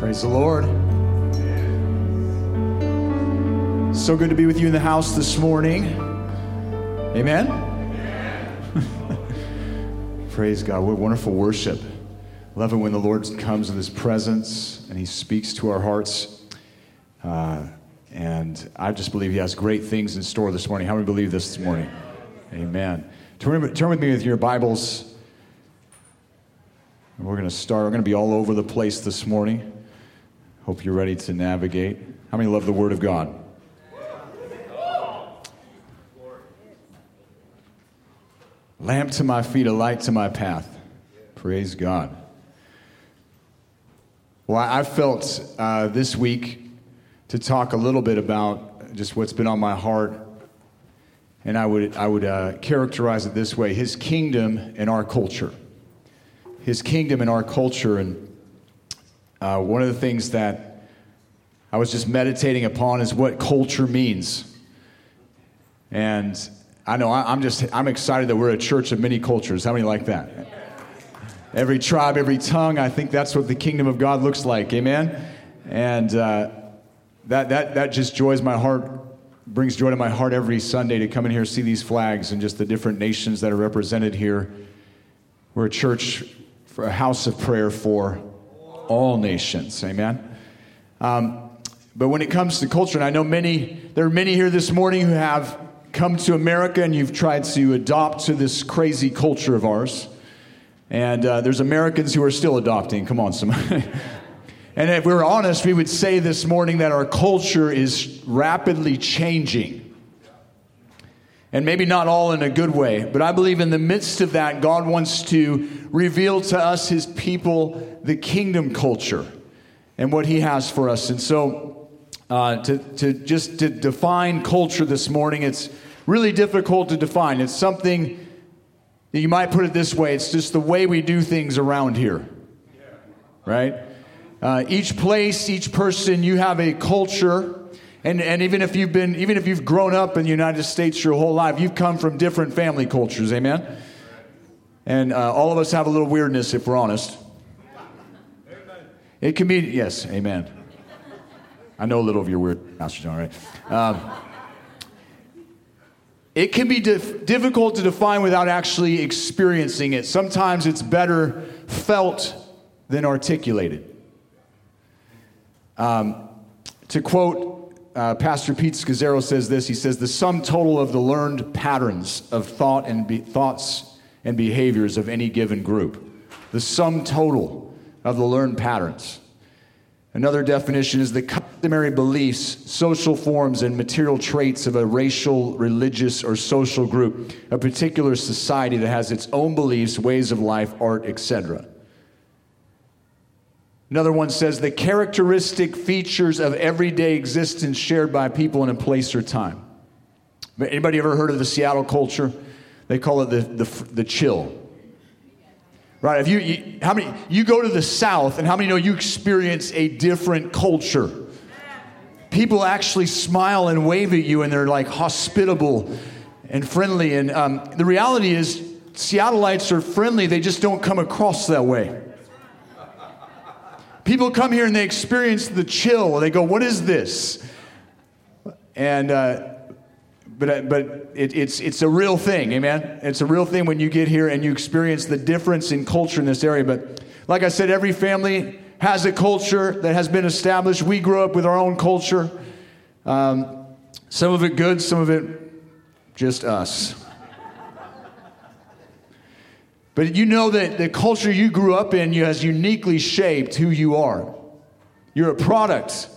Praise the Lord. So good to be with you in the house this morning. Amen. Praise God. What wonderful worship. Love it when the Lord comes in His presence and He speaks to our hearts. Uh, and I just believe He has great things in store this morning. How many believe this this morning? Amen. Turn, turn with me with your Bibles. We're going to start. We're going to be all over the place this morning. Hope you're ready to navigate. How many love the Word of God? Lamp to my feet, a light to my path. Praise God. Well, I felt uh, this week to talk a little bit about just what's been on my heart. And I would, I would uh, characterize it this way His kingdom and our culture. His kingdom and our culture. And uh, one of the things that I was just meditating upon is what culture means. And I know I, am just I'm excited that we're a church of many cultures. How many like that? Every tribe, every tongue. I think that's what the kingdom of God looks like. Amen. And uh, that that that just joys my heart, brings joy to my heart every Sunday to come in here see these flags and just the different nations that are represented here. We're a church for a house of prayer for all nations. Amen. Um, but when it comes to culture, and I know many, there are many here this morning who have come to America and you've tried to adopt to this crazy culture of ours. And uh, there's Americans who are still adopting. Come on, somebody. and if we're honest, we would say this morning that our culture is rapidly changing. And maybe not all in a good way, but I believe in the midst of that, God wants to reveal to us, his people, the kingdom culture and what he has for us. And so, uh, to, to just to define culture this morning, it's really difficult to define. It's something that you might put it this way it's just the way we do things around here, right? Uh, each place, each person, you have a culture and, and even if you've been, even if you've grown up in the United States your whole life, you've come from different family cultures, amen? And uh, all of us have a little weirdness if we're honest. It can be, yes, amen. I know a little of your weird, Pastor John, right? Um, it can be dif- difficult to define without actually experiencing it. Sometimes it's better felt than articulated. Um, to quote uh, Pastor Pete Scazzero says this. He says, The sum total of the learned patterns of thought and be- thoughts and behaviors of any given group. The sum total of the learned patterns. Another definition is the customary beliefs, social forms, and material traits of a racial, religious, or social group, a particular society that has its own beliefs, ways of life, art, etc. Another one says the characteristic features of everyday existence shared by people in a place or time. Anybody ever heard of the Seattle culture? They call it the, the, the chill. Right? If you, you, how many, you go to the South, and how many know you experience a different culture? People actually smile and wave at you, and they're like hospitable and friendly. And um, the reality is, Seattleites are friendly, they just don't come across that way. People come here and they experience the chill. They go, What is this? And, uh, but, uh, but it, it's, it's a real thing, amen? It's a real thing when you get here and you experience the difference in culture in this area. But like I said, every family has a culture that has been established. We grew up with our own culture. Um, some of it good, some of it just us. But you know that the culture you grew up in has uniquely shaped who you are. You're a product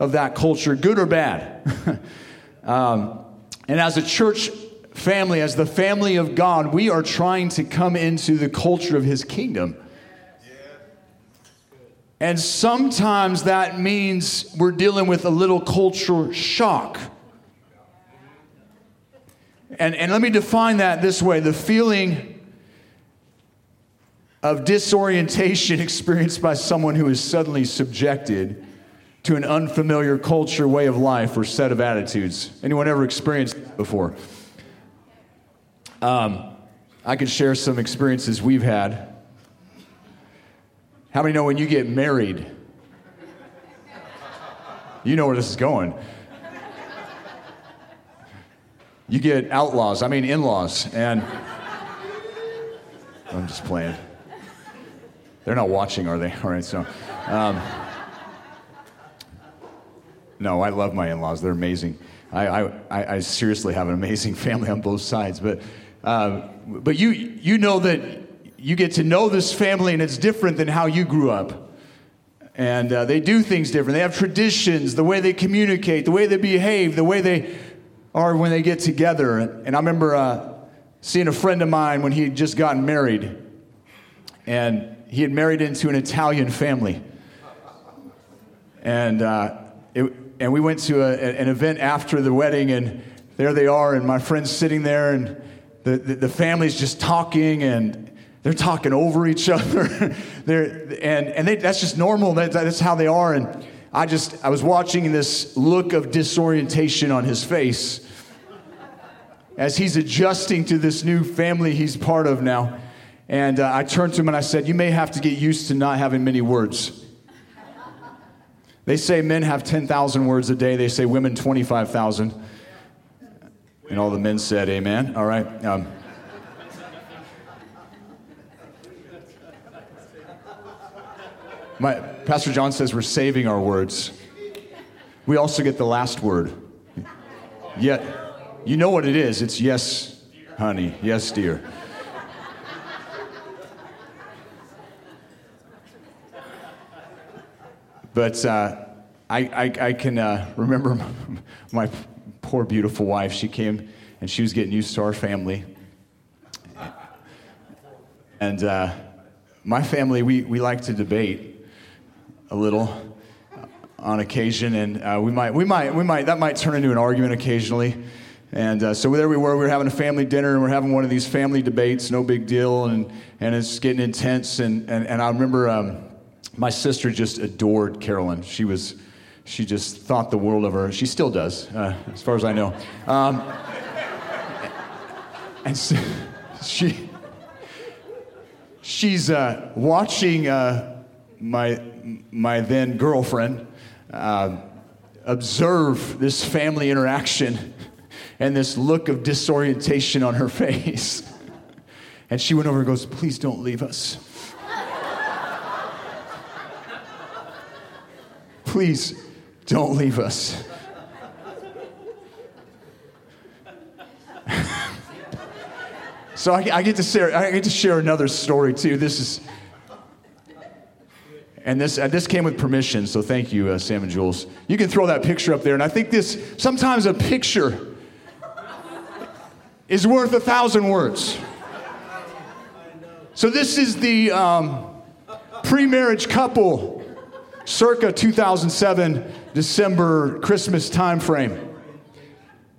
of that culture, good or bad. um, and as a church family, as the family of God, we are trying to come into the culture of His kingdom. And sometimes that means we're dealing with a little cultural shock. And, and let me define that this way the feeling of disorientation experienced by someone who is suddenly subjected to an unfamiliar culture, way of life, or set of attitudes. Anyone ever experienced that before? Um, I could share some experiences we've had. How many know when you get married, You know where this is going. You get outlaws, I mean, in laws, and I'm just playing. They're not watching, are they? All right, so. Um, no, I love my in laws. They're amazing. I, I, I seriously have an amazing family on both sides. But, uh, but you, you know that you get to know this family and it's different than how you grew up. And uh, they do things different. They have traditions, the way they communicate, the way they behave, the way they are when they get together. And I remember uh, seeing a friend of mine when he had just gotten married. And he had married into an Italian family. And, uh, it, and we went to a, an event after the wedding, and there they are, and my friend's sitting there, and the, the, the family's just talking, and they're talking over each other. they're, and and they, that's just normal. That, that's how they are. And I just, I was watching this look of disorientation on his face as he's adjusting to this new family he's part of now. And uh, I turned to him and I said, You may have to get used to not having many words. They say men have 10,000 words a day, they say women 25,000. And all the men said, Amen. All right. Um, my, Pastor John says we're saving our words. We also get the last word. Yet, you know what it is. It's yes, honey. Yes, dear. But uh, I, I, I, can uh, remember my, my poor, beautiful wife. She came and she was getting used to our family. And uh, my family, we, we like to debate a little on occasion, and uh, we might, we might, we might, that might turn into an argument occasionally. And uh, so there we were, we were having a family dinner, and we're having one of these family debates, no big deal, and, and it's getting intense. And, and, and I remember um, my sister just adored Carolyn. She was, she just thought the world of her. She still does, uh, as far as I know. Um, and so she, she's uh, watching uh, my, my then girlfriend uh, observe this family interaction and this look of disorientation on her face. And she went over and goes, Please don't leave us. Please don't leave us. so I, I, get to share, I get to share another story too. This is, and this, and this came with permission, so thank you, uh, Sam and Jules. You can throw that picture up there. And I think this, sometimes a picture is worth a thousand words. So this is the um, pre marriage couple circa 2007 December Christmas time frame.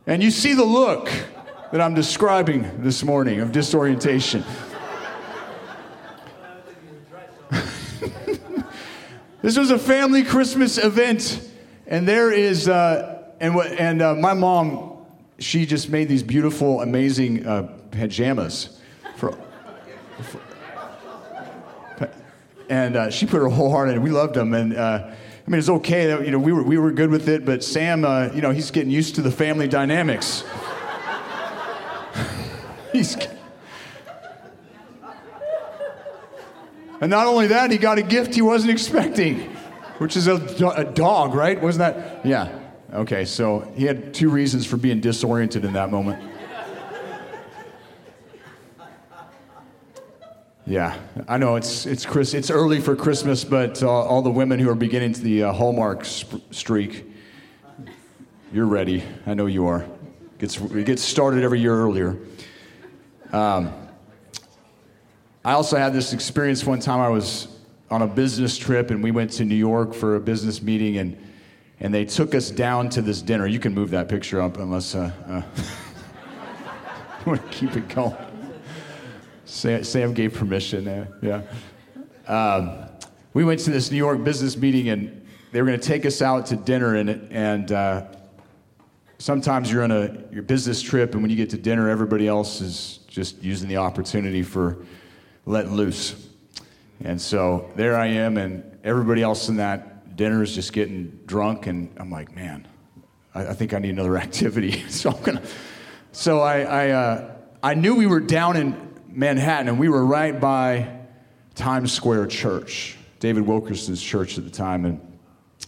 And you see the look that I'm describing this morning of disorientation. this was a family Christmas event, and there is, uh, and, and uh, my mom, she just made these beautiful, amazing uh, pajamas for, for and uh, she put her whole heart in it. We loved them, and uh, I mean, it's okay that you know we were we were good with it, but Sam, uh, you know, he's getting used to the family dynamics. he's. And not only that, he got a gift he wasn't expecting, which is a, a dog, right? Wasn't that? Yeah. Okay, so he had two reasons for being disoriented in that moment. Yeah, I know it's it's Chris. It's early for Christmas, but uh, all the women who are beginning the uh, Hallmark sp- streak, you're ready. I know you are. It gets it gets started every year earlier. Um, I also had this experience one time. I was on a business trip, and we went to New York for a business meeting, and and they took us down to this dinner. You can move that picture up, unless uh, you want to keep it going. Sam, Sam gave permission. Uh, yeah. Um, we went to this New York business meeting, and they were going to take us out to dinner. And, and uh, sometimes you're on a your business trip, and when you get to dinner, everybody else is just using the opportunity for letting loose. And so there I am, and everybody else in that dinner is just getting drunk, and I'm like, man, I, I think I need another activity. so I'm gonna. So I I, uh, I knew we were down in Manhattan, and we were right by Times Square Church, David Wilkerson's church at the time, and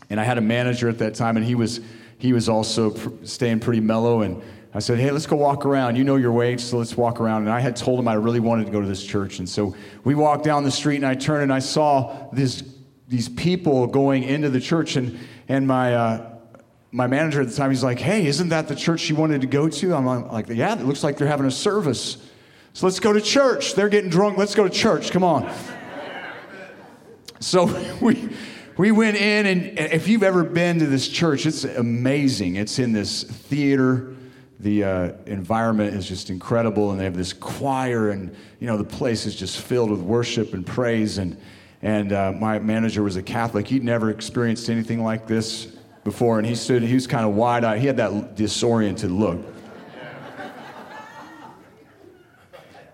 and I had a manager at that time, and he was he was also pr- staying pretty mellow and. I said, hey, let's go walk around. You know your way, so let's walk around. And I had told him I really wanted to go to this church. And so we walked down the street, and I turned and I saw this, these people going into the church. And, and my, uh, my manager at the time, he's like, hey, isn't that the church you wanted to go to? I'm like, yeah, it looks like they're having a service. So let's go to church. They're getting drunk. Let's go to church. Come on. So we, we went in, and if you've ever been to this church, it's amazing. It's in this theater the uh, environment is just incredible and they have this choir and you know the place is just filled with worship and praise and and uh, my manager was a catholic he'd never experienced anything like this before and he stood he was kind of wide-eyed he had that disoriented look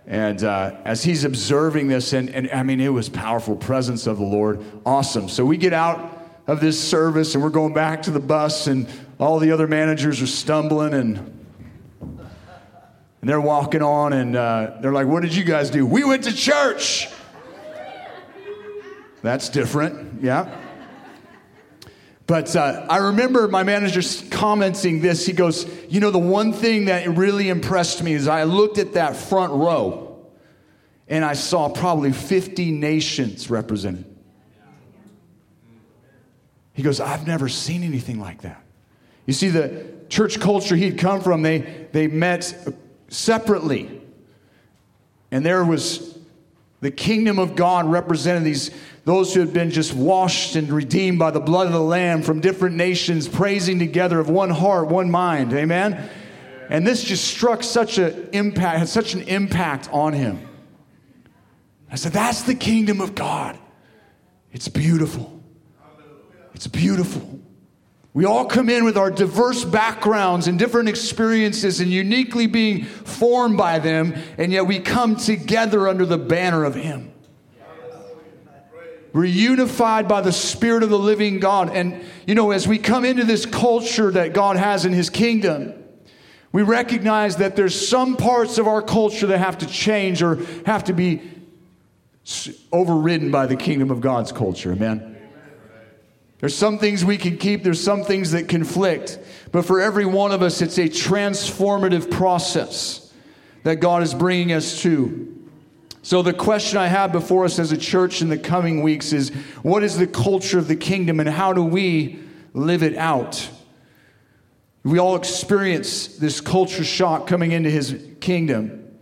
and uh, as he's observing this and, and i mean it was powerful presence of the lord awesome so we get out of this service and we're going back to the bus and all the other managers are stumbling and and they're walking on and uh, they're like, What did you guys do? We went to church. That's different, yeah. But uh, I remember my manager commenting this. He goes, You know, the one thing that really impressed me is I looked at that front row and I saw probably 50 nations represented. He goes, I've never seen anything like that. You see, the church culture he'd come from, they, they met separately. And there was the kingdom of God represented these those who had been just washed and redeemed by the blood of the lamb from different nations praising together of one heart, one mind. Amen. And this just struck such an impact, had such an impact on him. I said, That's the kingdom of God. It's beautiful. It's beautiful. We all come in with our diverse backgrounds and different experiences and uniquely being formed by them, and yet we come together under the banner of Him. We're unified by the Spirit of the living God. And, you know, as we come into this culture that God has in His kingdom, we recognize that there's some parts of our culture that have to change or have to be overridden by the kingdom of God's culture. Amen. There's some things we can keep, there's some things that conflict. But for every one of us, it's a transformative process that God is bringing us to. So, the question I have before us as a church in the coming weeks is what is the culture of the kingdom and how do we live it out? We all experience this culture shock coming into his kingdom.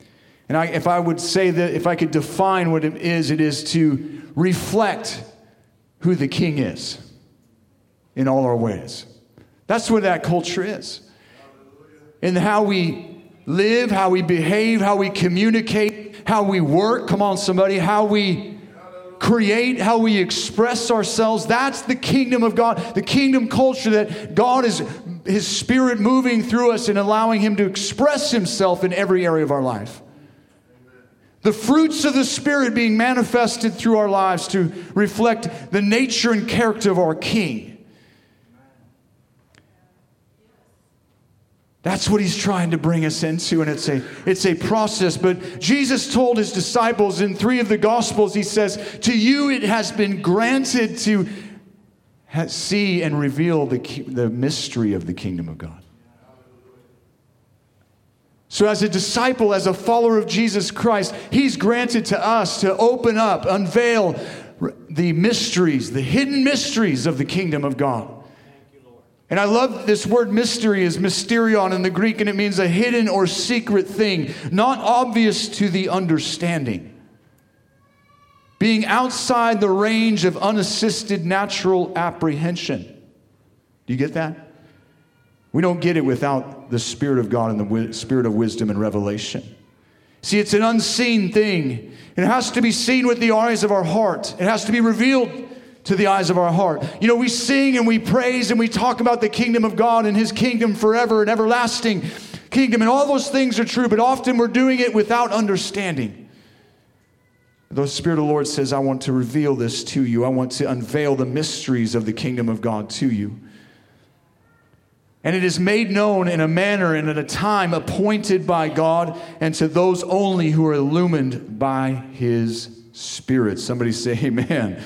And I, if I would say that, if I could define what it is, it is to reflect who the king is in all our ways. That's what that culture is. In how we live, how we behave, how we communicate, how we work. Come on, somebody. How we create, how we express ourselves. That's the kingdom of God, the kingdom culture that God is, His Spirit moving through us and allowing Him to express Himself in every area of our life. The fruits of the Spirit being manifested through our lives to reflect the nature and character of our King. That's what he's trying to bring us into, and it's a, it's a process. But Jesus told his disciples in three of the Gospels, he says, To you it has been granted to see and reveal the, the mystery of the kingdom of God. So, as a disciple, as a follower of Jesus Christ, he's granted to us to open up, unveil the mysteries, the hidden mysteries of the kingdom of God. And I love this word mystery is mysterion in the Greek, and it means a hidden or secret thing, not obvious to the understanding. Being outside the range of unassisted natural apprehension. Do you get that? We don't get it without the Spirit of God and the Spirit of wisdom and revelation. See, it's an unseen thing. It has to be seen with the eyes of our heart, it has to be revealed to the eyes of our heart. You know, we sing and we praise and we talk about the kingdom of God and his kingdom forever and everlasting kingdom, and all those things are true, but often we're doing it without understanding. The Spirit of the Lord says, I want to reveal this to you. I want to unveil the mysteries of the kingdom of God to you. And it is made known in a manner and at a time appointed by God and to those only who are illumined by His Spirit. Somebody say, Amen.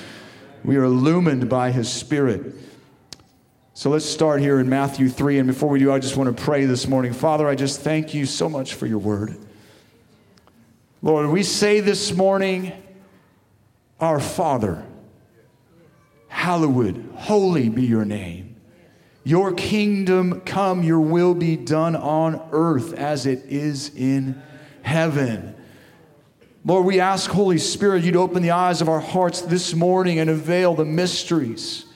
We are illumined by His Spirit. So let's start here in Matthew 3. And before we do, I just want to pray this morning. Father, I just thank you so much for your word. Lord, we say this morning, Our Father, hallowed, holy be your name. Your kingdom come, your will be done on earth as it is in heaven. Lord, we ask, Holy Spirit, you'd open the eyes of our hearts this morning and unveil the mysteries.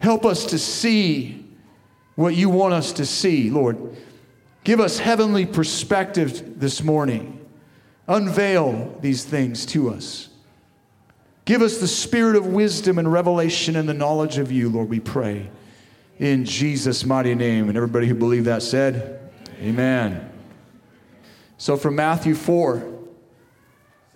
Help us to see what you want us to see, Lord. Give us heavenly perspective this morning. Unveil these things to us. Give us the spirit of wisdom and revelation and the knowledge of you, Lord, we pray. In Jesus' mighty name. And everybody who believed that said, Amen. So from Matthew 4,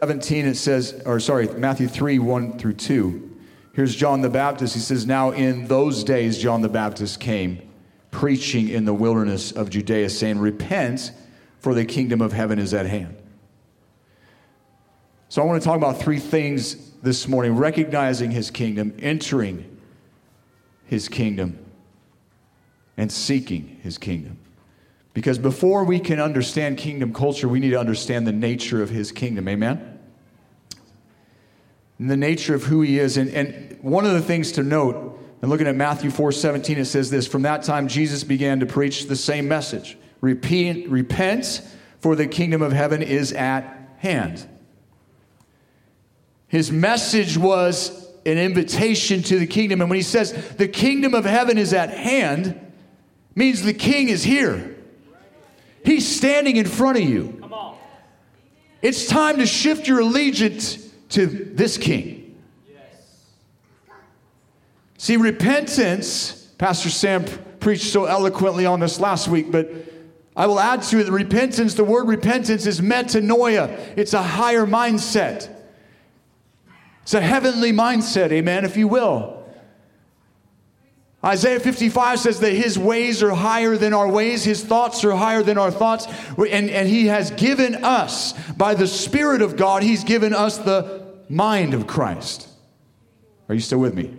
17, it says, or sorry, Matthew 3, 1 through 2. Here's John the Baptist. He says, Now in those days, John the Baptist came, preaching in the wilderness of Judea, saying, Repent, for the kingdom of heaven is at hand. So I want to talk about three things this morning recognizing his kingdom, entering his kingdom, and seeking his kingdom. Because before we can understand kingdom culture, we need to understand the nature of his kingdom. Amen? And the nature of who he is. And, and one of the things to note, and looking at Matthew 4 17, it says this From that time, Jesus began to preach the same message Repent, repent for the kingdom of heaven is at hand. His message was an invitation to the kingdom. And when he says the kingdom of heaven is at hand, means the king is here. He's standing in front of you. It's time to shift your allegiance to this king. See, repentance, Pastor Sam preached so eloquently on this last week, but I will add to it the repentance, the word repentance is metanoia. It's a higher mindset. It's a heavenly mindset, amen, if you will. Isaiah 55 says that his ways are higher than our ways, his thoughts are higher than our thoughts. And, and he has given us, by the Spirit of God, he's given us the mind of Christ. Are you still with me?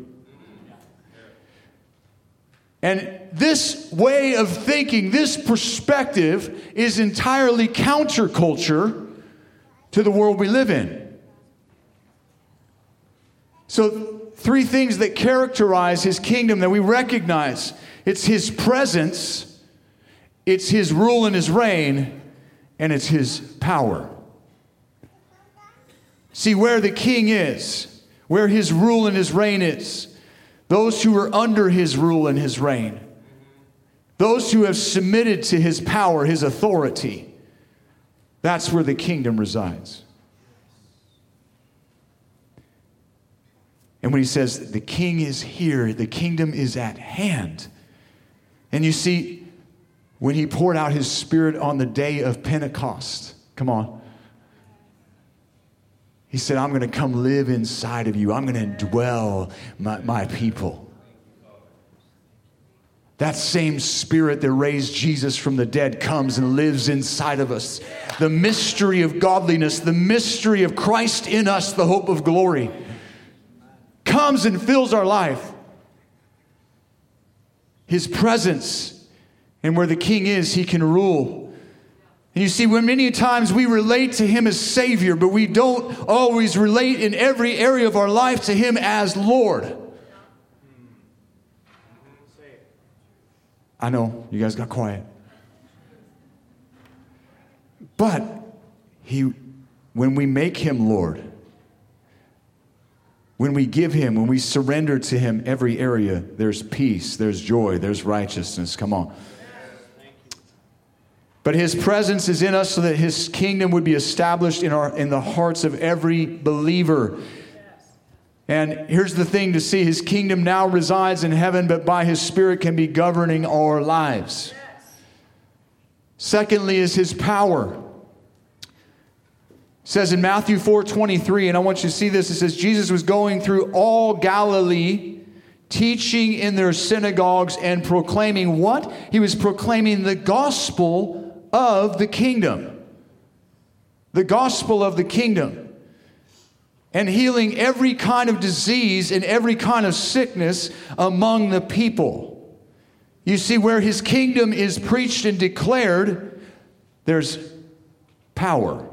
And this way of thinking, this perspective, is entirely counterculture to the world we live in. So, three things that characterize his kingdom that we recognize it's his presence, it's his rule and his reign, and it's his power. See, where the king is, where his rule and his reign is, those who are under his rule and his reign, those who have submitted to his power, his authority, that's where the kingdom resides. And when he says, the king is here, the kingdom is at hand. And you see, when he poured out his spirit on the day of Pentecost, come on. He said, I'm going to come live inside of you. I'm going to dwell my, my people. That same spirit that raised Jesus from the dead comes and lives inside of us. The mystery of godliness, the mystery of Christ in us, the hope of glory comes and fills our life. His presence, and where the king is, he can rule. And you see, when many times we relate to him as Savior, but we don't always relate in every area of our life to him as Lord. I know, you guys got quiet. But he, when we make him Lord, when we give Him, when we surrender to Him every area, there's peace, there's joy, there's righteousness. Come on. But His presence is in us so that His kingdom would be established in, our, in the hearts of every believer. And here's the thing to see His kingdom now resides in heaven, but by His Spirit can be governing our lives. Secondly, is His power. says in Matthew 4 23, and I want you to see this. It says, Jesus was going through all Galilee, teaching in their synagogues and proclaiming what? He was proclaiming the gospel of the kingdom. The gospel of the kingdom. And healing every kind of disease and every kind of sickness among the people. You see, where his kingdom is preached and declared, there's power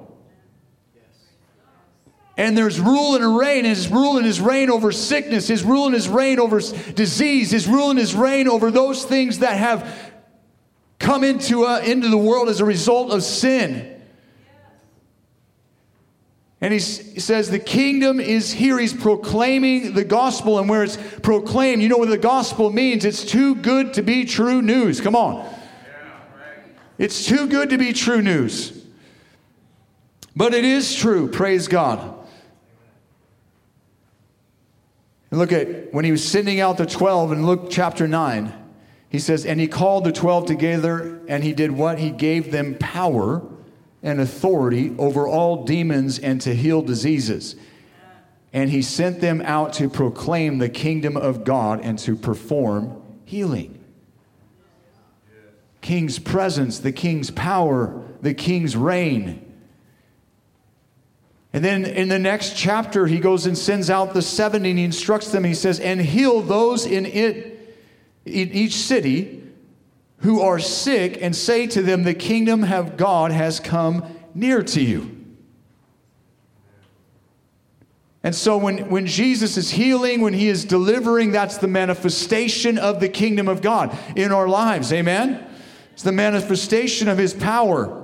and there's rule and reign, his rule and his reign over sickness, his rule and his reign over disease, his rule and his reign over those things that have come into, uh, into the world as a result of sin. And he says, The kingdom is here. He's proclaiming the gospel. And where it's proclaimed, you know what the gospel means? It's too good to be true news. Come on. It's too good to be true news. But it is true. Praise God. And look at when he was sending out the 12 in Luke chapter 9, he says, And he called the 12 together, and he did what? He gave them power and authority over all demons and to heal diseases. And he sent them out to proclaim the kingdom of God and to perform healing. King's presence, the king's power, the king's reign. And then in the next chapter, he goes and sends out the 70 and he instructs them. He says, And heal those in it, in each city who are sick, and say to them, The kingdom of God has come near to you. And so when, when Jesus is healing, when he is delivering, that's the manifestation of the kingdom of God in our lives. Amen? It's the manifestation of his power.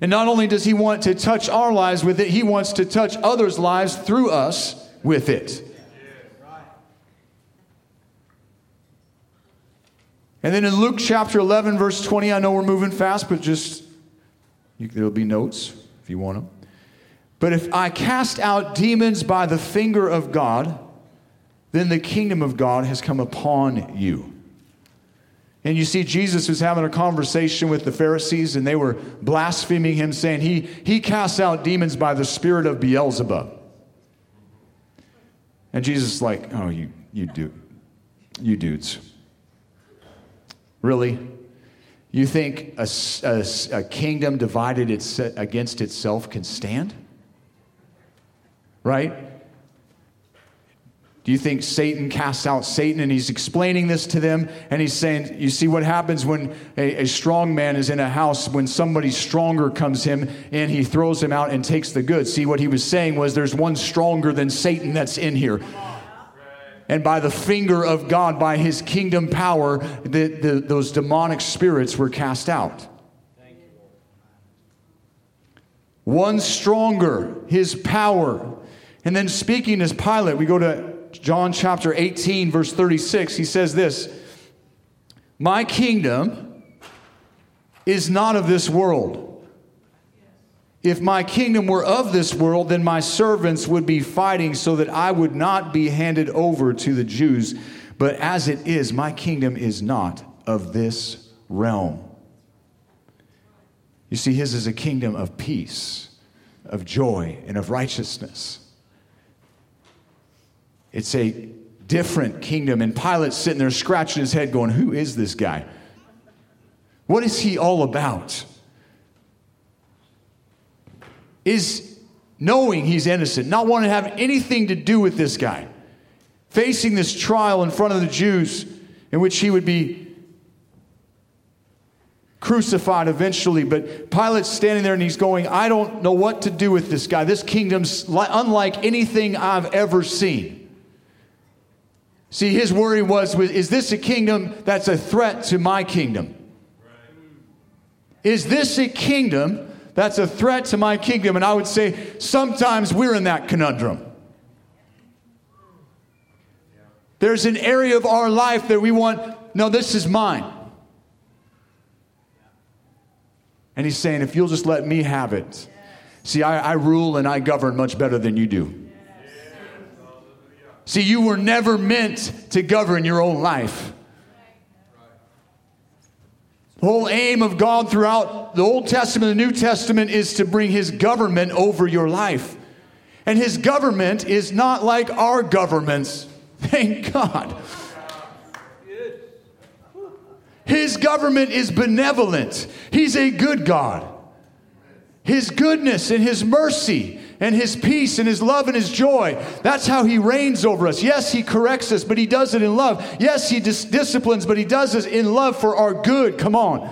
And not only does he want to touch our lives with it, he wants to touch others' lives through us with it. And then in Luke chapter 11, verse 20, I know we're moving fast, but just you, there'll be notes if you want them. But if I cast out demons by the finger of God, then the kingdom of God has come upon you. And you see, Jesus was having a conversation with the Pharisees, and they were blaspheming him, saying he, he casts out demons by the spirit of Beelzebub. And Jesus is like, oh, you, you, do, you dudes. Really? You think a, a, a kingdom divided its, against itself can stand? Right? Do you think Satan casts out Satan? And he's explaining this to them, and he's saying, You see what happens when a, a, strong man is in a house, when somebody stronger comes him and he throws him out and takes the goods. See, what he was saying was, There's one stronger than Satan that's in here. And by the finger of God, by his kingdom power, the, the, those demonic spirits were cast out. One stronger, his power. And then speaking as Pilate, we go to John chapter 18, verse 36, he says this My kingdom is not of this world. If my kingdom were of this world, then my servants would be fighting so that I would not be handed over to the Jews. But as it is, my kingdom is not of this realm. You see, his is a kingdom of peace, of joy, and of righteousness. It's a different kingdom. And Pilate's sitting there scratching his head, going, Who is this guy? What is he all about? Is knowing he's innocent, not wanting to have anything to do with this guy, facing this trial in front of the Jews in which he would be crucified eventually. But Pilate's standing there and he's going, I don't know what to do with this guy. This kingdom's unlike anything I've ever seen. See, his worry was is this a kingdom that's a threat to my kingdom? Is this a kingdom that's a threat to my kingdom? And I would say sometimes we're in that conundrum. There's an area of our life that we want, no, this is mine. And he's saying, if you'll just let me have it. See, I, I rule and I govern much better than you do. See, you were never meant to govern your own life. The whole aim of God throughout the Old Testament and the New Testament is to bring his government over your life. And his government is not like our governments. Thank God. His government is benevolent. He's a good God. His goodness and His mercy and His peace and His love and His joy. That's how He reigns over us. Yes, He corrects us, but He does it in love. Yes, He dis- disciplines, but He does it in love for our good. Come on.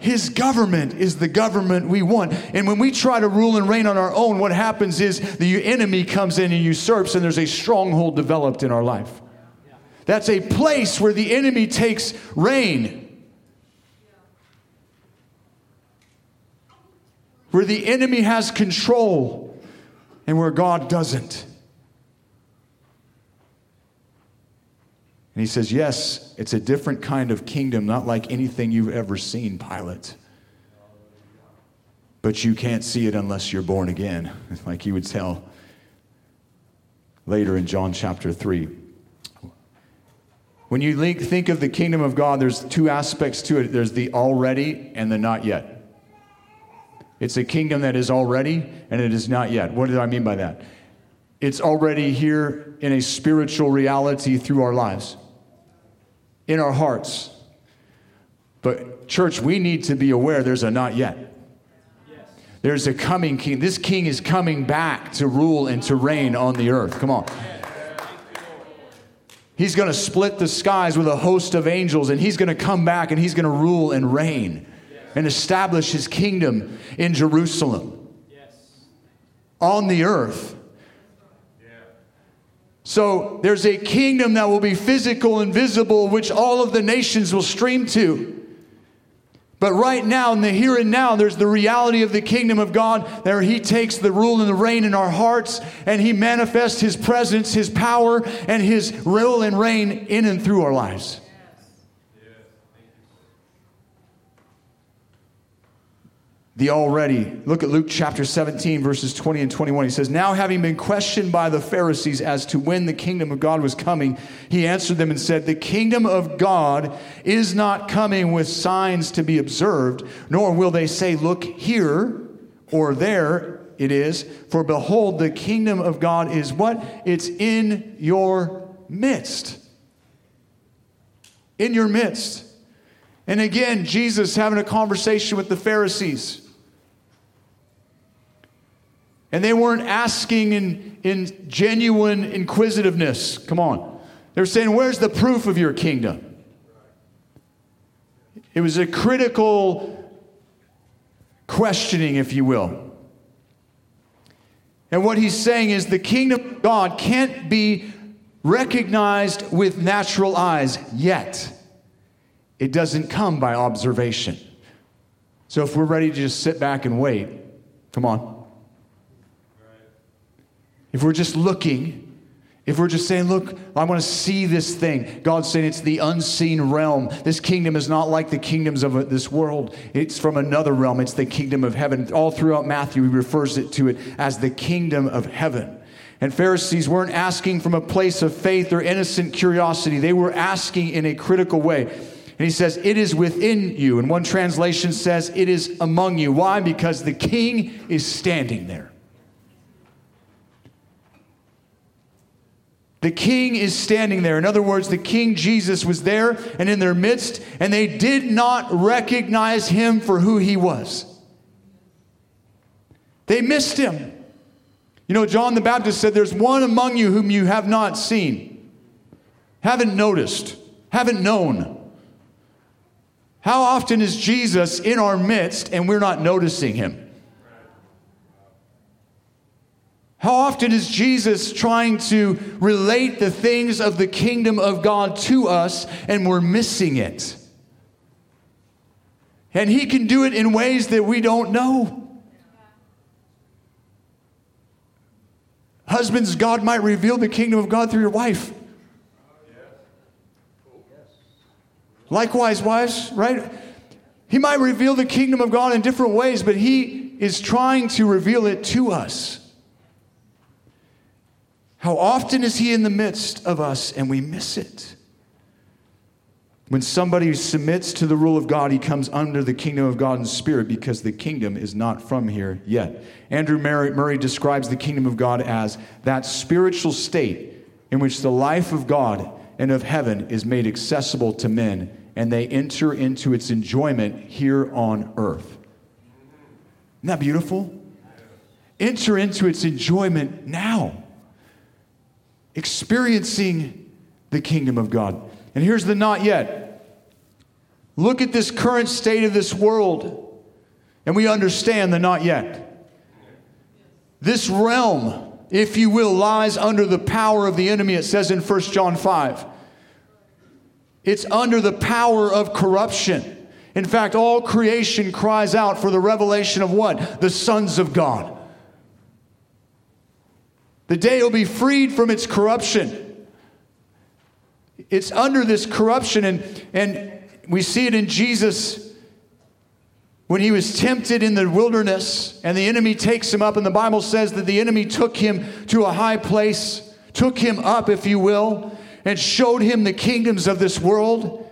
His government is the government we want. And when we try to rule and reign on our own, what happens is the enemy comes in and usurps, and there's a stronghold developed in our life. That's a place where the enemy takes reign. Where the enemy has control and where God doesn't. And he says, Yes, it's a different kind of kingdom, not like anything you've ever seen, Pilate. But you can't see it unless you're born again, like he would tell later in John chapter 3. When you think of the kingdom of God, there's two aspects to it there's the already and the not yet. It's a kingdom that is already and it is not yet. What do I mean by that? It's already here in a spiritual reality through our lives in our hearts. But, church, we need to be aware there's a not yet. There's a coming king. This king is coming back to rule and to reign on the earth. Come on. He's going to split the skies with a host of angels, and he's going to come back and he's going to rule and reign and establish his kingdom in Jerusalem yes. on the earth. So there's a kingdom that will be physical and visible, which all of the nations will stream to. But right now, in the here and now, there's the reality of the kingdom of God, there He takes the rule and the reign in our hearts, and He manifests His presence, His power, and His rule and reign in and through our lives. The already. Look at Luke chapter 17, verses 20 and 21. He says, Now having been questioned by the Pharisees as to when the kingdom of God was coming, he answered them and said, The kingdom of God is not coming with signs to be observed, nor will they say, Look here or there it is. For behold, the kingdom of God is what? It's in your midst. In your midst. And again, Jesus having a conversation with the Pharisees. And they weren't asking in, in genuine inquisitiveness. Come on. They were saying, Where's the proof of your kingdom? It was a critical questioning, if you will. And what he's saying is the kingdom of God can't be recognized with natural eyes yet. It doesn't come by observation. So if we're ready to just sit back and wait, come on. If we're just looking, if we're just saying, look, I want to see this thing, God's saying it's the unseen realm. This kingdom is not like the kingdoms of uh, this world, it's from another realm. It's the kingdom of heaven. All throughout Matthew, he refers it to it as the kingdom of heaven. And Pharisees weren't asking from a place of faith or innocent curiosity, they were asking in a critical way. And he says, It is within you. And one translation says, It is among you. Why? Because the king is standing there. The king is standing there. In other words, the king Jesus was there and in their midst, and they did not recognize him for who he was. They missed him. You know, John the Baptist said, There's one among you whom you have not seen, haven't noticed, haven't known. How often is Jesus in our midst and we're not noticing him? How often is Jesus trying to relate the things of the kingdom of God to us and we're missing it? And he can do it in ways that we don't know. Husbands, God might reveal the kingdom of God through your wife. Likewise, wives, right? He might reveal the kingdom of God in different ways, but he is trying to reveal it to us. How often is He in the midst of us and we miss it? When somebody submits to the rule of God, he comes under the kingdom of God in spirit because the kingdom is not from here yet. Andrew Murray, describes the kingdom of God as that spiritual state in which the life of God and of heaven is made accessible to men, and they enter into its enjoyment here on earth. Isn't that beautiful? Enter into its enjoyment now, experiencing the kingdom of God. And here's the not yet. Look at this current state of this world, and we understand the not yet. This realm, if you will, lies under the power of the enemy, it says in 1 John 5. It's under the power of corruption. In fact, all creation cries out for the revelation of what? The sons of God. The day will be freed from its corruption. It's under this corruption, and, and we see it in Jesus when he was tempted in the wilderness, and the enemy takes him up, and the Bible says that the enemy took him to a high place, took him up, if you will, and showed him the kingdoms of this world.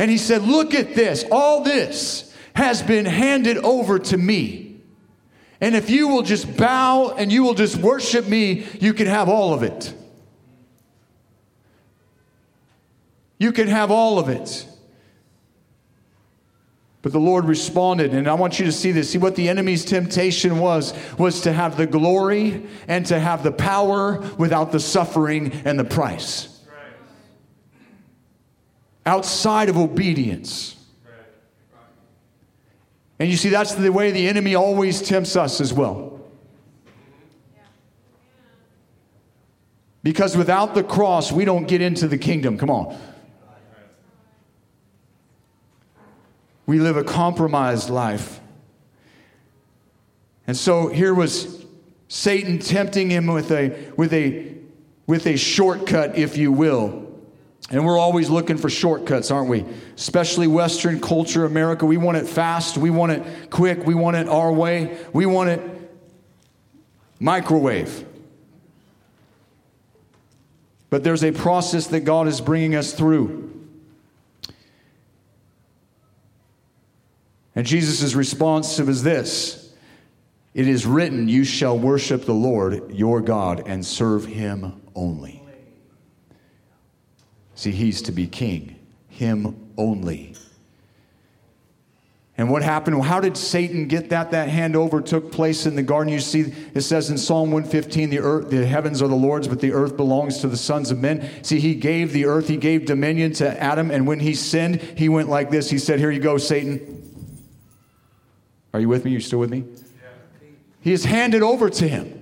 And he said, Look at this. All this has been handed over to me. And if you will just bow and you will just worship me, you can have all of it. You can have all of it. But the Lord responded, and I want you to see this. See what the enemy's temptation was was to have the glory and to have the power without the suffering and the price outside of obedience. And you see, that's the way the enemy always tempts us as well. Because without the cross, we don't get into the kingdom. Come on. We live a compromised life. And so here was Satan tempting him with a, with a, with a shortcut, if you will. And we're always looking for shortcuts, aren't we? Especially Western culture, America. We want it fast. We want it quick. We want it our way. We want it microwave. But there's a process that God is bringing us through. And Jesus' response was this It is written, You shall worship the Lord your God and serve him only. See, he's to be king, him only. And what happened? How did Satan get that? That handover took place in the garden. You see, it says in Psalm 115, the earth, the heavens are the Lord's, but the earth belongs to the sons of men. See, he gave the earth, he gave dominion to Adam, and when he sinned, he went like this. He said, Here you go, Satan. Are you with me? You still with me? He is handed over to him.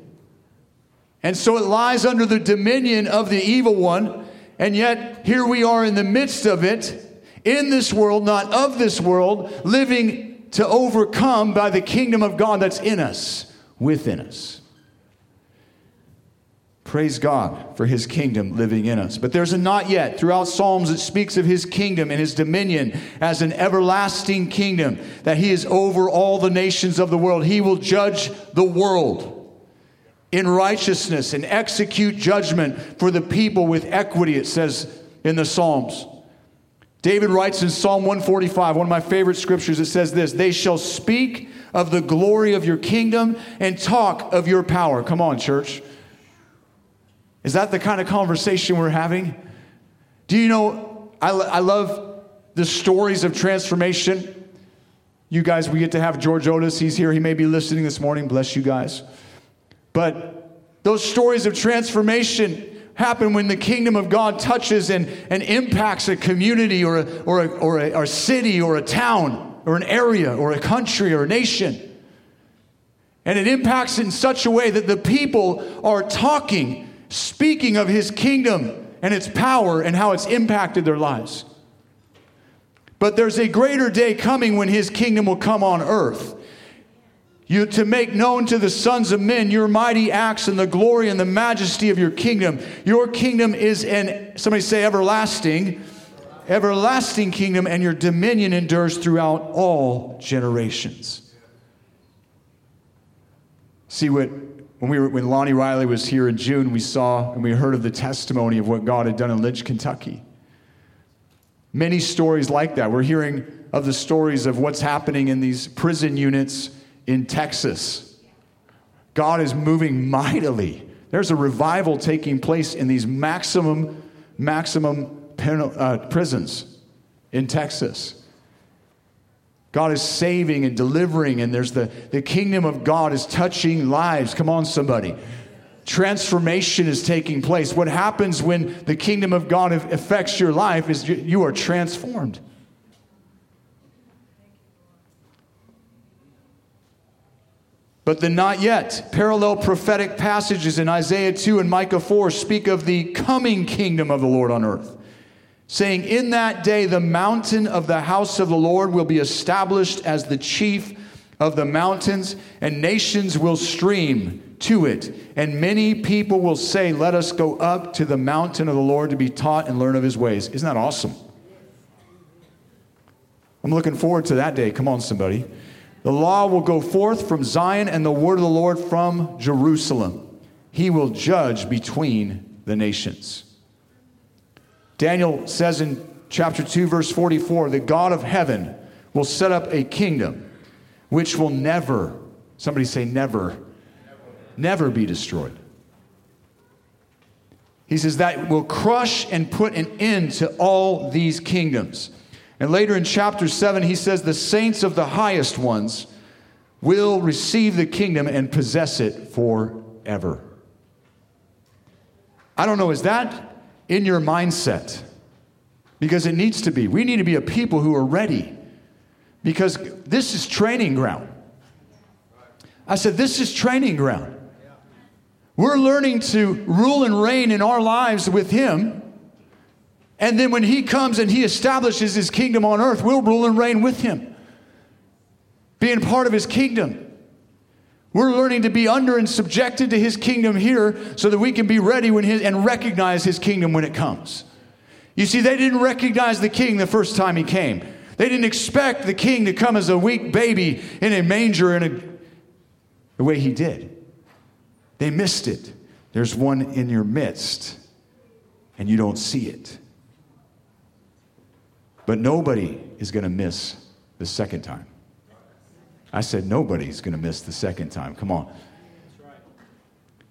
And so it lies under the dominion of the evil one. And yet, here we are in the midst of it, in this world, not of this world, living to overcome by the kingdom of God that's in us, within us. Praise God for his kingdom living in us. But there's a not yet. Throughout Psalms, it speaks of his kingdom and his dominion as an everlasting kingdom, that he is over all the nations of the world. He will judge the world in righteousness and execute judgment for the people with equity, it says in the Psalms. David writes in Psalm 145, one of my favorite scriptures, it says this They shall speak of the glory of your kingdom and talk of your power. Come on, church. Is that the kind of conversation we're having? Do you know, I, I love the stories of transformation. You guys, we get to have George Otis. He's here. He may be listening this morning. Bless you guys. But those stories of transformation happen when the kingdom of God touches and, and impacts a community or a, or, a, or, a, or a city or a town or an area or a country or a nation. And it impacts in such a way that the people are talking, speaking of his kingdom and its power and how it's impacted their lives. But there's a greater day coming when his kingdom will come on earth you to make known to the sons of men your mighty acts and the glory and the majesty of your kingdom. Your kingdom is an somebody say everlasting, everlasting kingdom, and your dominion endures throughout all generations. See what when we were when Lonnie Riley was here in June, we saw and we heard of the testimony of what God had done in Lynch, Kentucky. Many stories like that. We're hearing of the stories of what's happening in these prison units in Texas. God is moving mightily. There's a revival taking place in these maximum, maximum pen, uh, prisons in Texas. God is saving and delivering, and there's the, the kingdom of God is touching lives. Come on, somebody. Transformation is taking place. What happens when the kingdom of God affects your life is you are transformed. But the not yet. Parallel prophetic passages in Isaiah 2 and Micah 4 speak of the coming kingdom of the Lord on earth, saying, In that day the mountain of the house of the Lord will be established as the chief of the mountains, and nations will stream to it. And many people will say, Let us go up to the mountain of the Lord to be taught and learn of his ways. Isn't that awesome? I'm looking forward to that day. Come on, somebody. The law will go forth from Zion and the word of the Lord from Jerusalem. He will judge between the nations. Daniel says in chapter 2, verse 44 the God of heaven will set up a kingdom which will never, somebody say never, never, never be destroyed. He says that will crush and put an end to all these kingdoms. And later in chapter 7, he says, The saints of the highest ones will receive the kingdom and possess it forever. I don't know, is that in your mindset? Because it needs to be. We need to be a people who are ready. Because this is training ground. I said, This is training ground. We're learning to rule and reign in our lives with Him. And then when he comes and he establishes his kingdom on earth, we'll rule and reign with him, being part of his kingdom. We're learning to be under and subjected to his kingdom here so that we can be ready when his, and recognize his kingdom when it comes. You see, they didn't recognize the king the first time he came. They didn't expect the king to come as a weak baby in a manger in a, the way he did. They missed it. There's one in your midst, and you don't see it. But nobody is going to miss the second time. I said nobody's going to miss the second time. Come on.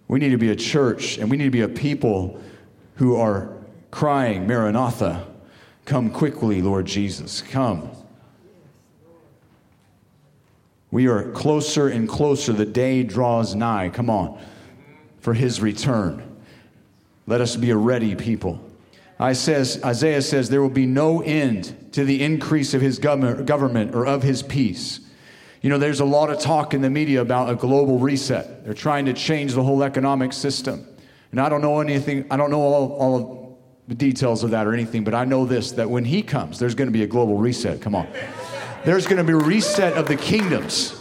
We need to be a church and we need to be a people who are crying, Maranatha, come quickly, Lord Jesus, come. We are closer and closer. The day draws nigh. Come on. For his return. Let us be a ready people. Isaiah says there will be no end to the increase of his government or of his peace. You know, there's a lot of talk in the media about a global reset. They're trying to change the whole economic system. And I don't know anything, I don't know all, all the details of that or anything, but I know this that when he comes, there's going to be a global reset. Come on. There's going to be a reset of the kingdoms.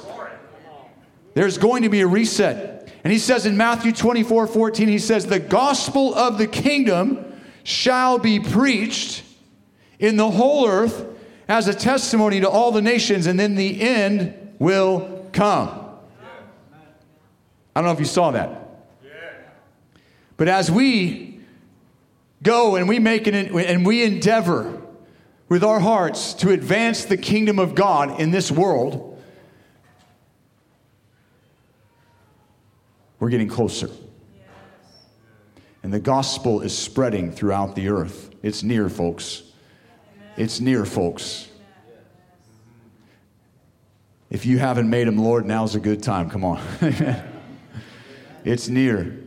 There's going to be a reset. And he says in Matthew 24 14, he says, The gospel of the kingdom shall be preached in the whole earth as a testimony to all the nations, and then the end will come. I don't know if you saw that. But as we go and we make it and we endeavor with our hearts to advance the kingdom of God in this world, we're getting closer. And the gospel is spreading throughout the earth. It's near, folks. It's near, folks. If you haven't made him Lord, now's a good time. Come on. it's near.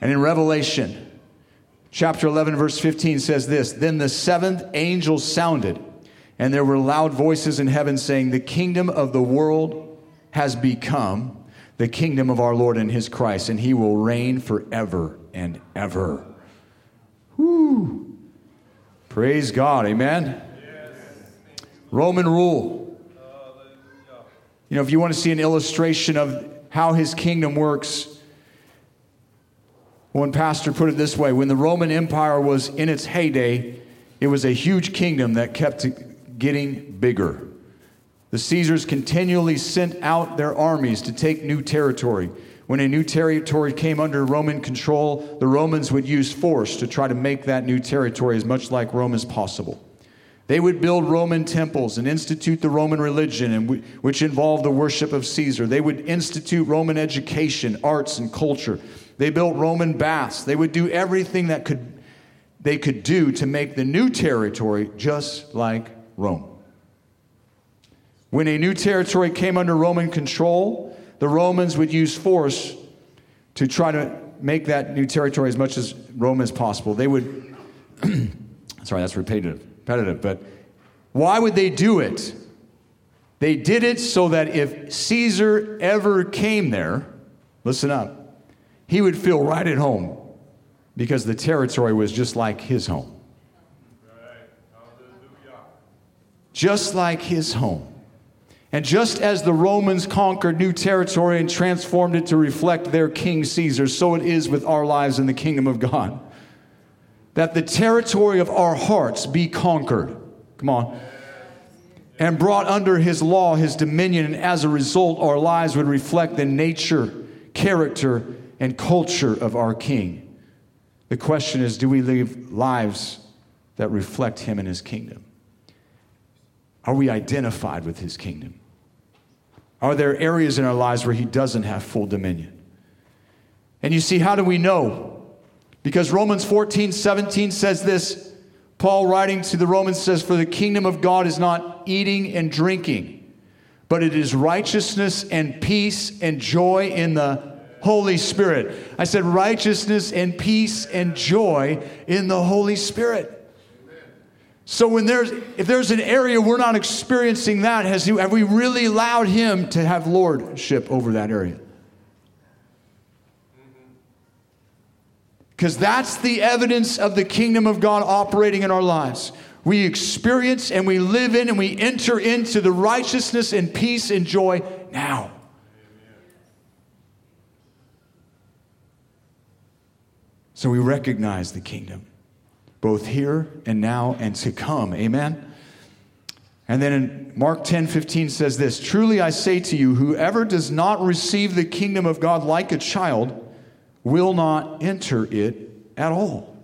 And in Revelation, chapter 11, verse 15 says this Then the seventh angel sounded, and there were loud voices in heaven saying, The kingdom of the world has become the kingdom of our Lord and his Christ, and he will reign forever and ever. Woo! Praise God. Amen. Roman rule. You know, if you want to see an illustration of how his kingdom works, one pastor put it this way when the Roman Empire was in its heyday, it was a huge kingdom that kept getting bigger. The Caesars continually sent out their armies to take new territory. When a new territory came under Roman control, the Romans would use force to try to make that new territory as much like Rome as possible. They would build Roman temples and institute the Roman religion, which involved the worship of Caesar. They would institute Roman education, arts, and culture. They built Roman baths. They would do everything that could, they could do to make the new territory just like Rome. When a new territory came under Roman control, the Romans would use force to try to make that new territory as much as Rome as possible. They would, sorry, that's repetitive repetitive, but why would they do it? They did it so that if Caesar ever came there, listen up, he would feel right at home because the territory was just like his home. Just like his home. And just as the Romans conquered new territory and transformed it to reflect their King Caesar, so it is with our lives in the kingdom of God that the territory of our hearts be conquered. Come on. And brought under his law, his dominion, and as a result, our lives would reflect the nature, character, and culture of our King. The question is do we live lives that reflect him and his kingdom? Are we identified with his kingdom? Are there areas in our lives where he doesn't have full dominion? And you see, how do we know? Because Romans 14, 17 says this. Paul, writing to the Romans, says, For the kingdom of God is not eating and drinking, but it is righteousness and peace and joy in the Holy Spirit. I said righteousness and peace and joy in the Holy Spirit. So when there's if there's an area we're not experiencing that, has have we really allowed him to have lordship over that area? Because that's the evidence of the kingdom of God operating in our lives. We experience and we live in and we enter into the righteousness and peace and joy now. So we recognize the kingdom, both here and now and to come. Amen. And then in Mark 10 15 says this Truly I say to you, whoever does not receive the kingdom of God like a child, will not enter it at all.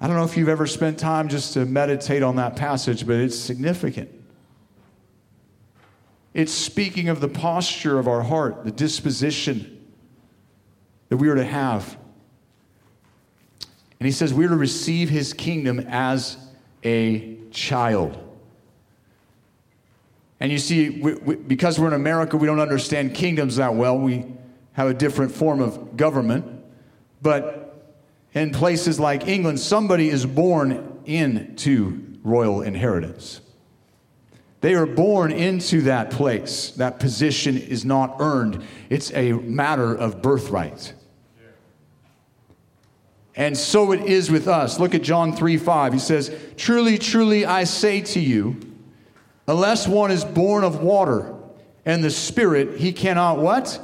I don't know if you've ever spent time just to meditate on that passage, but it's significant. It's speaking of the posture of our heart, the disposition that we are to have. And he says we're to receive his kingdom as a child. And you see, we, we, because we're in America, we don't understand kingdoms that well. We have a different form of government. But in places like England, somebody is born into royal inheritance. They are born into that place. That position is not earned, it's a matter of birthright. And so it is with us. Look at John 3 5. He says, Truly, truly, I say to you, unless one is born of water and the Spirit, he cannot what?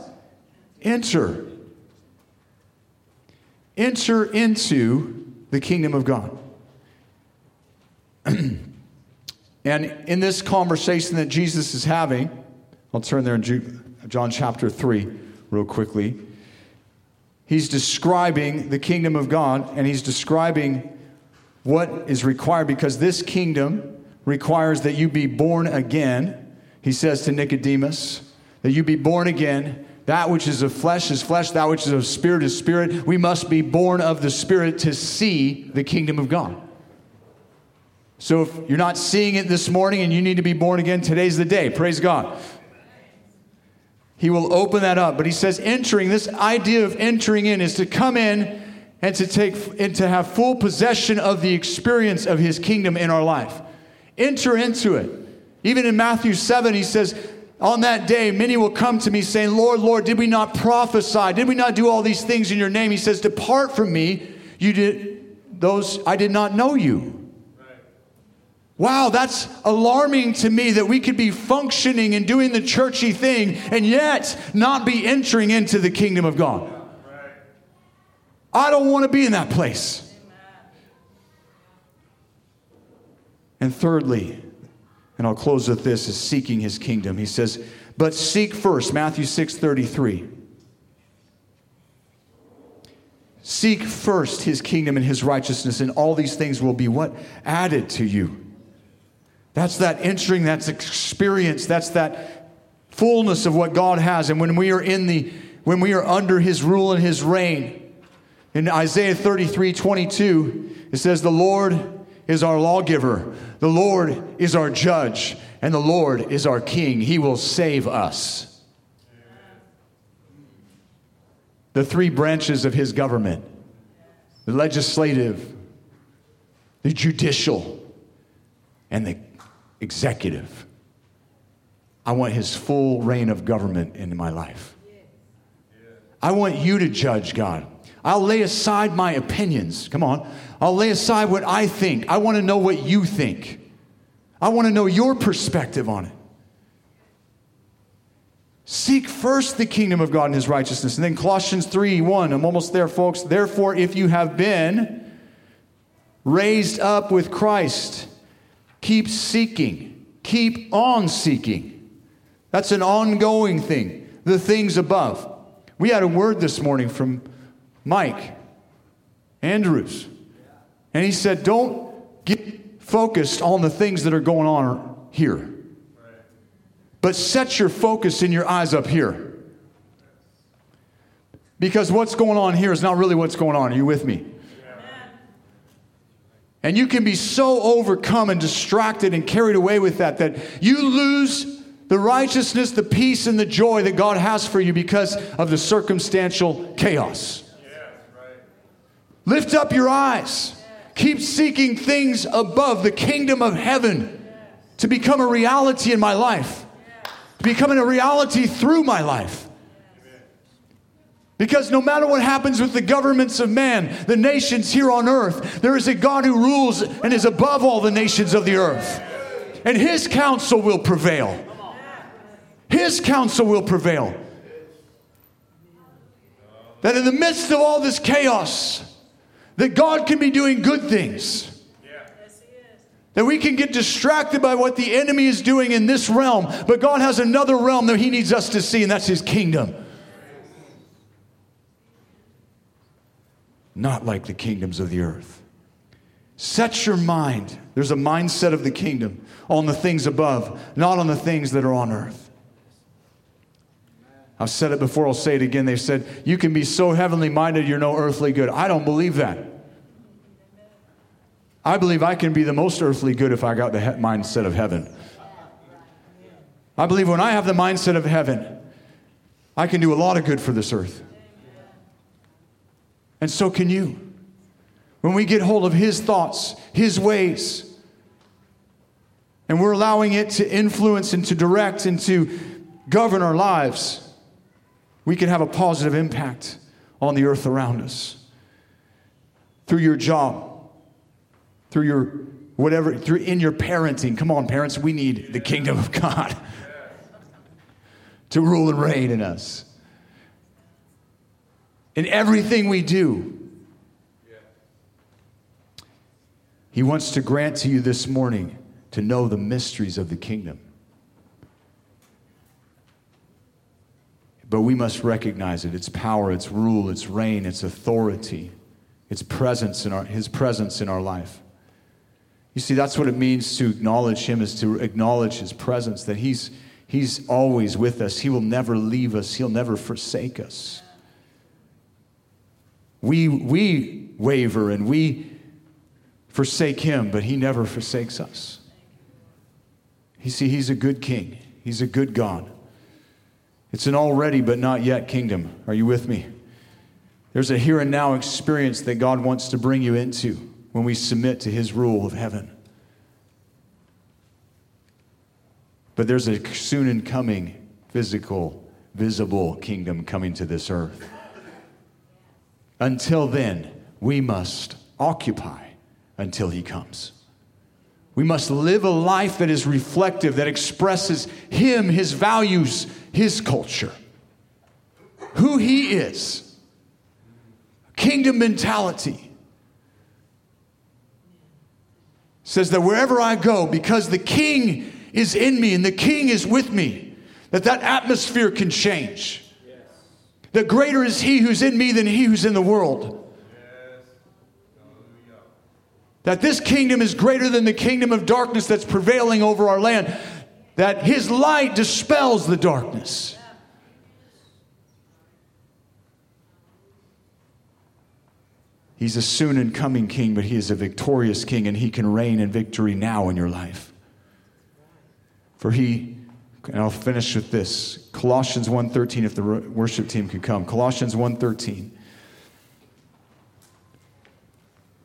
enter. Enter into the kingdom of God. and in this conversation that Jesus is having, I'll turn there in John chapter 3 real quickly. He's describing the kingdom of God and he's describing what is required because this kingdom requires that you be born again. He says to Nicodemus, that you be born again that which is of flesh is flesh, that which is of spirit is spirit. We must be born of the Spirit to see the kingdom of God. So if you're not seeing it this morning and you need to be born again, today's the day. Praise God. He will open that up. But he says, entering, this idea of entering in is to come in and to take and to have full possession of the experience of his kingdom in our life. Enter into it. Even in Matthew 7, he says, on that day, many will come to me saying, Lord, Lord, did we not prophesy? Did we not do all these things in your name? He says, Depart from me. You did those, I did not know you. Wow, that's alarming to me that we could be functioning and doing the churchy thing and yet not be entering into the kingdom of God. I don't want to be in that place. And thirdly, and I'll close with this, is seeking his kingdom. He says, But seek first, Matthew 6:33. Seek first his kingdom and his righteousness, and all these things will be what? Added to you. That's that entering, that's experience, that's that fullness of what God has. And when we are in the, when we are under his rule and his reign, in Isaiah 33 22, it says, The Lord is our lawgiver, the Lord is our judge, and the Lord is our king. He will save us. The three branches of his government the legislative, the judicial, and the executive. I want his full reign of government in my life. I want you to judge God. I'll lay aside my opinions. Come on. I'll lay aside what I think. I want to know what you think. I want to know your perspective on it. Seek first the kingdom of God and his righteousness. And then Colossians 3 1, I'm almost there, folks. Therefore, if you have been raised up with Christ, keep seeking, keep on seeking. That's an ongoing thing, the things above. We had a word this morning from Mike Andrews, and he said, Don't get focused on the things that are going on here. But set your focus and your eyes up here. Because what's going on here is not really what's going on. Are you with me? And you can be so overcome and distracted and carried away with that that you lose the righteousness, the peace, and the joy that God has for you because of the circumstantial chaos. Lift up your eyes. Keep seeking things above the kingdom of heaven to become a reality in my life becoming a reality through my life. Because no matter what happens with the governments of man, the nations here on earth, there is a God who rules and is above all the nations of the earth. And his counsel will prevail. His counsel will prevail. That in the midst of all this chaos, that God can be doing good things. That we can get distracted by what the enemy is doing in this realm, but God has another realm that He needs us to see, and that's His kingdom. Not like the kingdoms of the earth. Set your mind, there's a mindset of the kingdom, on the things above, not on the things that are on earth. I've said it before, I'll say it again. They've said, You can be so heavenly minded, you're no earthly good. I don't believe that. I believe I can be the most earthly good if I got the he- mindset of heaven. I believe when I have the mindset of heaven, I can do a lot of good for this earth. And so can you. When we get hold of His thoughts, His ways, and we're allowing it to influence and to direct and to govern our lives, we can have a positive impact on the earth around us. Through your job, through your whatever, through in your parenting. Come on, parents, we need the kingdom of God to rule and reign in us. In everything we do, He wants to grant to you this morning to know the mysteries of the kingdom. But we must recognize it its power, its rule, its reign, its authority, its presence in our, His presence in our life. You see, that's what it means to acknowledge Him, is to acknowledge His presence, that He's, he's always with us. He will never leave us, He'll never forsake us. We, we waver and we forsake Him, but He never forsakes us. You see, He's a good King, He's a good God. It's an already but not yet kingdom. Are you with me? There's a here and now experience that God wants to bring you into when we submit to his rule of heaven. But there's a soon and coming physical, visible kingdom coming to this earth. Until then, we must occupy until he comes. We must live a life that is reflective, that expresses him, his values, his culture, who he is. Kingdom mentality says that wherever I go, because the king is in me and the king is with me, that that atmosphere can change. That greater is He who's in me than He who's in the world. That this kingdom is greater than the kingdom of darkness that's prevailing over our land. That His light dispels the darkness. He's a soon and coming king, but he is a victorious king, and he can reign in victory now in your life. For he, and I'll finish with this Colossians 1.13, if the worship team could come. Colossians 1.13.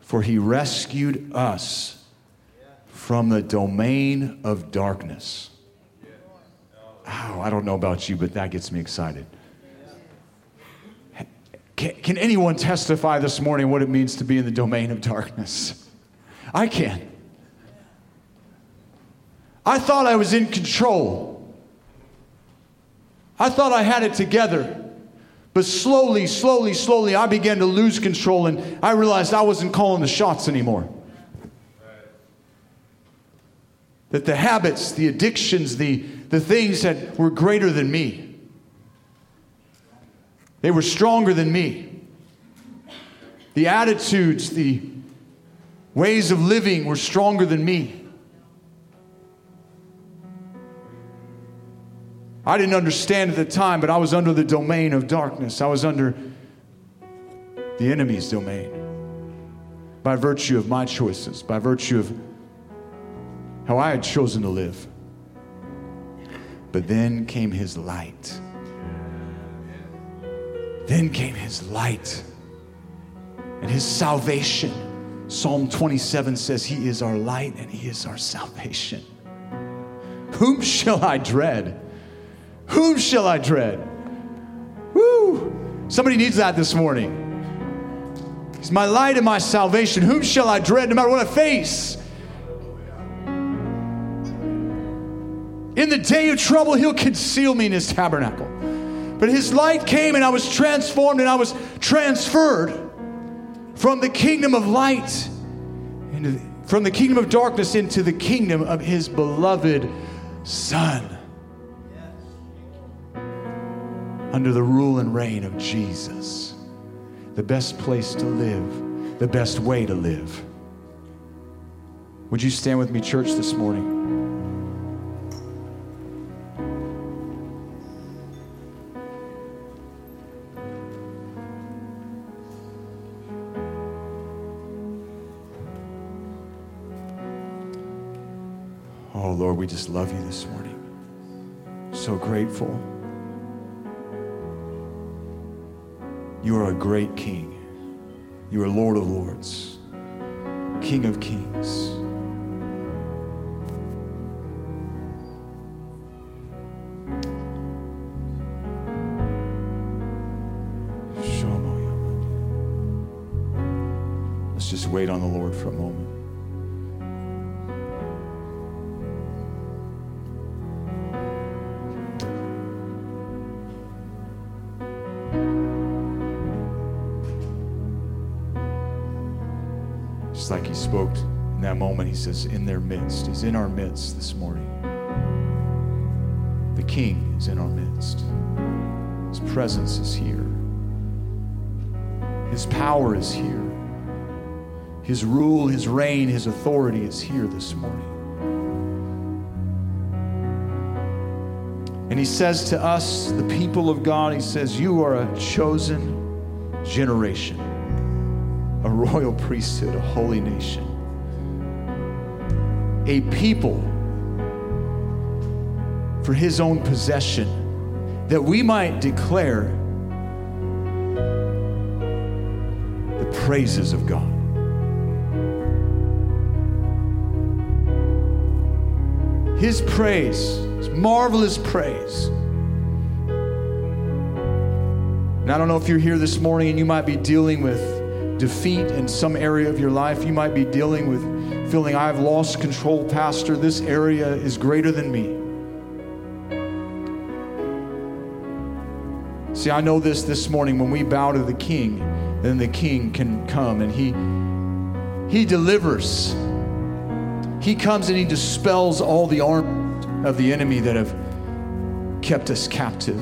For he rescued us from the domain of darkness. Oh, I don't know about you, but that gets me excited. Can, can anyone testify this morning what it means to be in the domain of darkness? I can. I thought I was in control. I thought I had it together. But slowly, slowly, slowly, I began to lose control and I realized I wasn't calling the shots anymore. That the habits, the addictions, the, the things that were greater than me, they were stronger than me. The attitudes, the ways of living were stronger than me. I didn't understand at the time, but I was under the domain of darkness. I was under the enemy's domain by virtue of my choices, by virtue of how I had chosen to live. But then came his light. Then came his light and his salvation. Psalm 27 says, He is our light and He is our salvation. Whom shall I dread? Whom shall I dread? Woo! Somebody needs that this morning. He's my light and my salvation. Whom shall I dread no matter what I face? In the day of trouble, he'll conceal me in his tabernacle. But his light came and I was transformed and I was transferred from the kingdom of light into, from the kingdom of darkness into the kingdom of his beloved son. Under the rule and reign of Jesus. The best place to live, the best way to live. Would you stand with me, church, this morning? Oh, Lord, we just love you this morning. So grateful. You are a great King. You are Lord of Lords, King of Kings. Let's just wait on the Lord for a moment. Says, in their midst. He's in our midst this morning. The King is in our midst. His presence is here. His power is here. His rule, His reign, His authority is here this morning. And He says to us, the people of God, He says, You are a chosen generation a royal priesthood, a holy nation, a people for his own possession, that we might declare the praises of God. His praise, his marvelous praise. And I don't know if you're here this morning and you might be dealing with defeat in some area of your life. You might be dealing with feeling, I've lost control, Pastor. This area is greater than me. See, I know this this morning when we bow to the King, then the King can come and He He delivers. He comes and He dispels all the arms of the enemy that have kept us captive,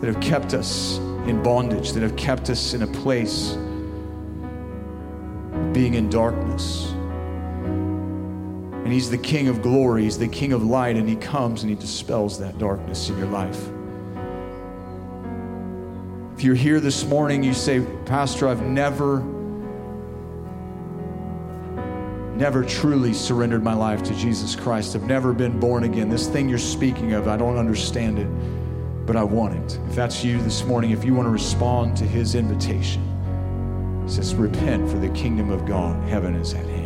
that have kept us in bondage, that have kept us in a place being in darkness. And He's the King of glory, He's the King of light, and He comes and He dispels that darkness in your life. If you're here this morning, you say, Pastor, I've never, never truly surrendered my life to Jesus Christ. I've never been born again. This thing you're speaking of, I don't understand it, but I want it. If that's you this morning, if you want to respond to His invitation, says, Repent, for the kingdom of God, heaven is at hand.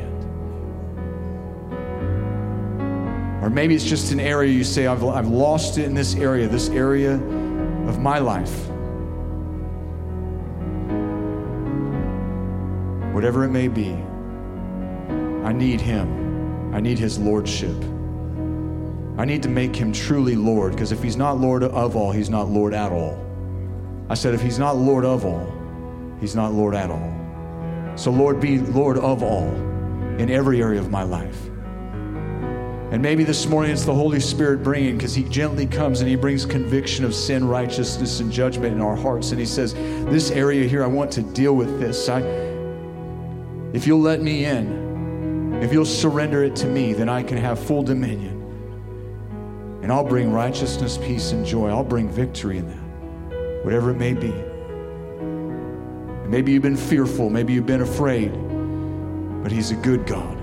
Or maybe it's just an area you say, I've, I've lost it in this area, this area of my life. whatever it may be, I need Him. I need His Lordship. I need to make Him truly Lord, because if He's not Lord of all, He's not Lord at all. I said, if He's not Lord of all, He's not Lord at all. So, Lord, be Lord of all in every area of my life. And maybe this morning it's the Holy Spirit bringing, because He gently comes and He brings conviction of sin, righteousness, and judgment in our hearts. And He says, This area here, I want to deal with this. I, if you'll let me in, if you'll surrender it to me, then I can have full dominion. And I'll bring righteousness, peace, and joy. I'll bring victory in that, whatever it may be. Maybe you've been fearful, maybe you've been afraid, but He's a good God.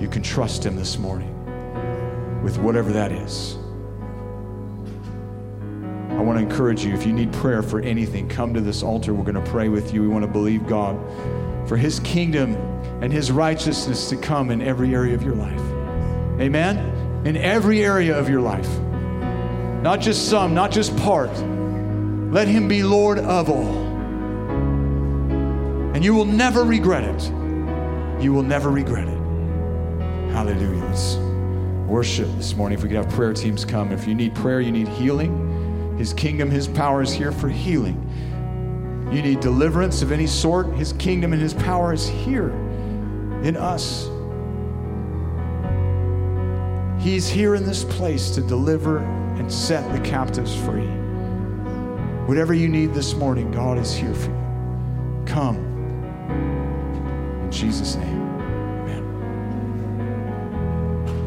You can trust Him this morning with whatever that is. I want to encourage you if you need prayer for anything, come to this altar. We're going to pray with you. We want to believe God for his kingdom and his righteousness to come in every area of your life. Amen? In every area of your life. Not just some, not just part. Let him be Lord of all. And you will never regret it. You will never regret it. Hallelujah. Worship this morning. If we could have prayer teams come. If you need prayer, you need healing. His kingdom, His power is here for healing you need deliverance of any sort, His kingdom and His power is here in us. He's here in this place to deliver and set the captives free. Whatever you need this morning, God is here for you. Come. In Jesus' name.